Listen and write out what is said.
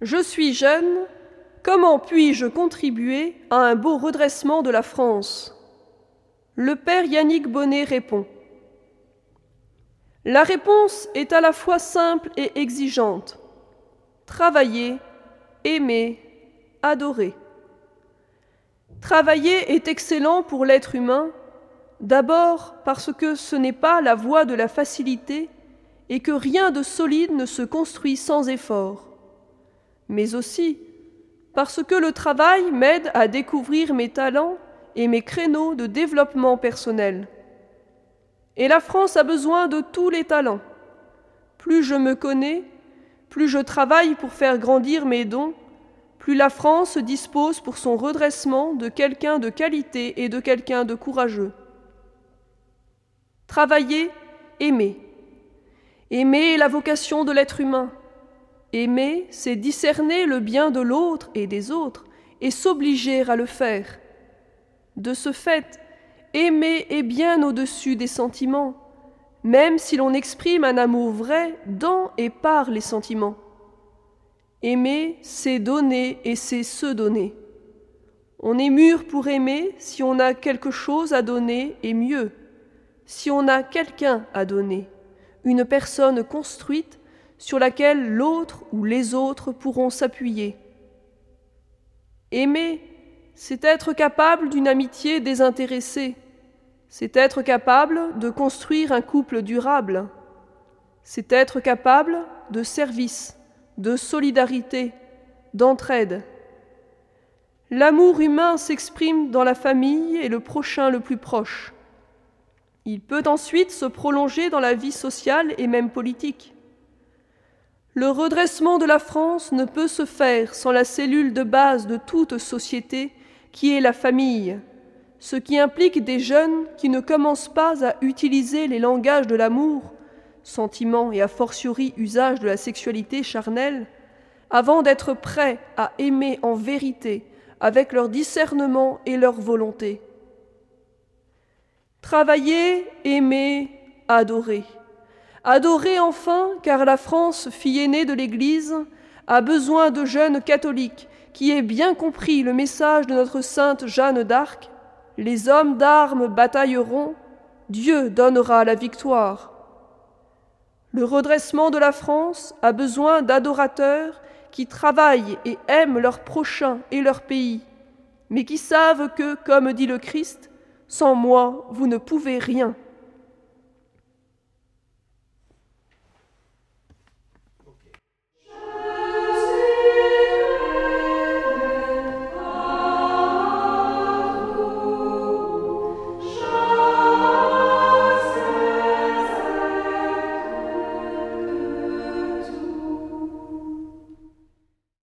Je suis jeune, comment puis-je contribuer à un beau redressement de la France? Le père Yannick Bonnet répond. La réponse est à la fois simple et exigeante. Travailler, aimer, adorer. Travailler est excellent pour l'être humain, d'abord parce que ce n'est pas la voie de la facilité et que rien de solide ne se construit sans effort, mais aussi parce que le travail m'aide à découvrir mes talents et mes créneaux de développement personnel. Et la France a besoin de tous les talents. Plus je me connais, plus je travaille pour faire grandir mes dons, plus la France dispose pour son redressement de quelqu'un de qualité et de quelqu'un de courageux. Travailler, aimer. Aimer est la vocation de l'être humain. Aimer, c'est discerner le bien de l'autre et des autres et s'obliger à le faire. De ce fait, aimer est bien au-dessus des sentiments, même si l'on exprime un amour vrai dans et par les sentiments. Aimer, c'est donner et c'est se donner. On est mûr pour aimer si on a quelque chose à donner et mieux, si on a quelqu'un à donner, une personne construite sur laquelle l'autre ou les autres pourront s'appuyer. Aimer, c'est être capable d'une amitié désintéressée, c'est être capable de construire un couple durable, c'est être capable de service de solidarité, d'entraide. L'amour humain s'exprime dans la famille et le prochain le plus proche. Il peut ensuite se prolonger dans la vie sociale et même politique. Le redressement de la France ne peut se faire sans la cellule de base de toute société qui est la famille, ce qui implique des jeunes qui ne commencent pas à utiliser les langages de l'amour sentiment et a fortiori usage de la sexualité charnelle, avant d'être prêts à aimer en vérité avec leur discernement et leur volonté. Travailler, aimer, adorer. Adorer enfin, car la France, fille aînée de l'Église, a besoin de jeunes catholiques qui aient bien compris le message de notre sainte Jeanne d'Arc. Les hommes d'armes batailleront, Dieu donnera la victoire. Le redressement de la France a besoin d'adorateurs qui travaillent et aiment leurs prochains et leur pays, mais qui savent que, comme dit le Christ, sans moi, vous ne pouvez rien.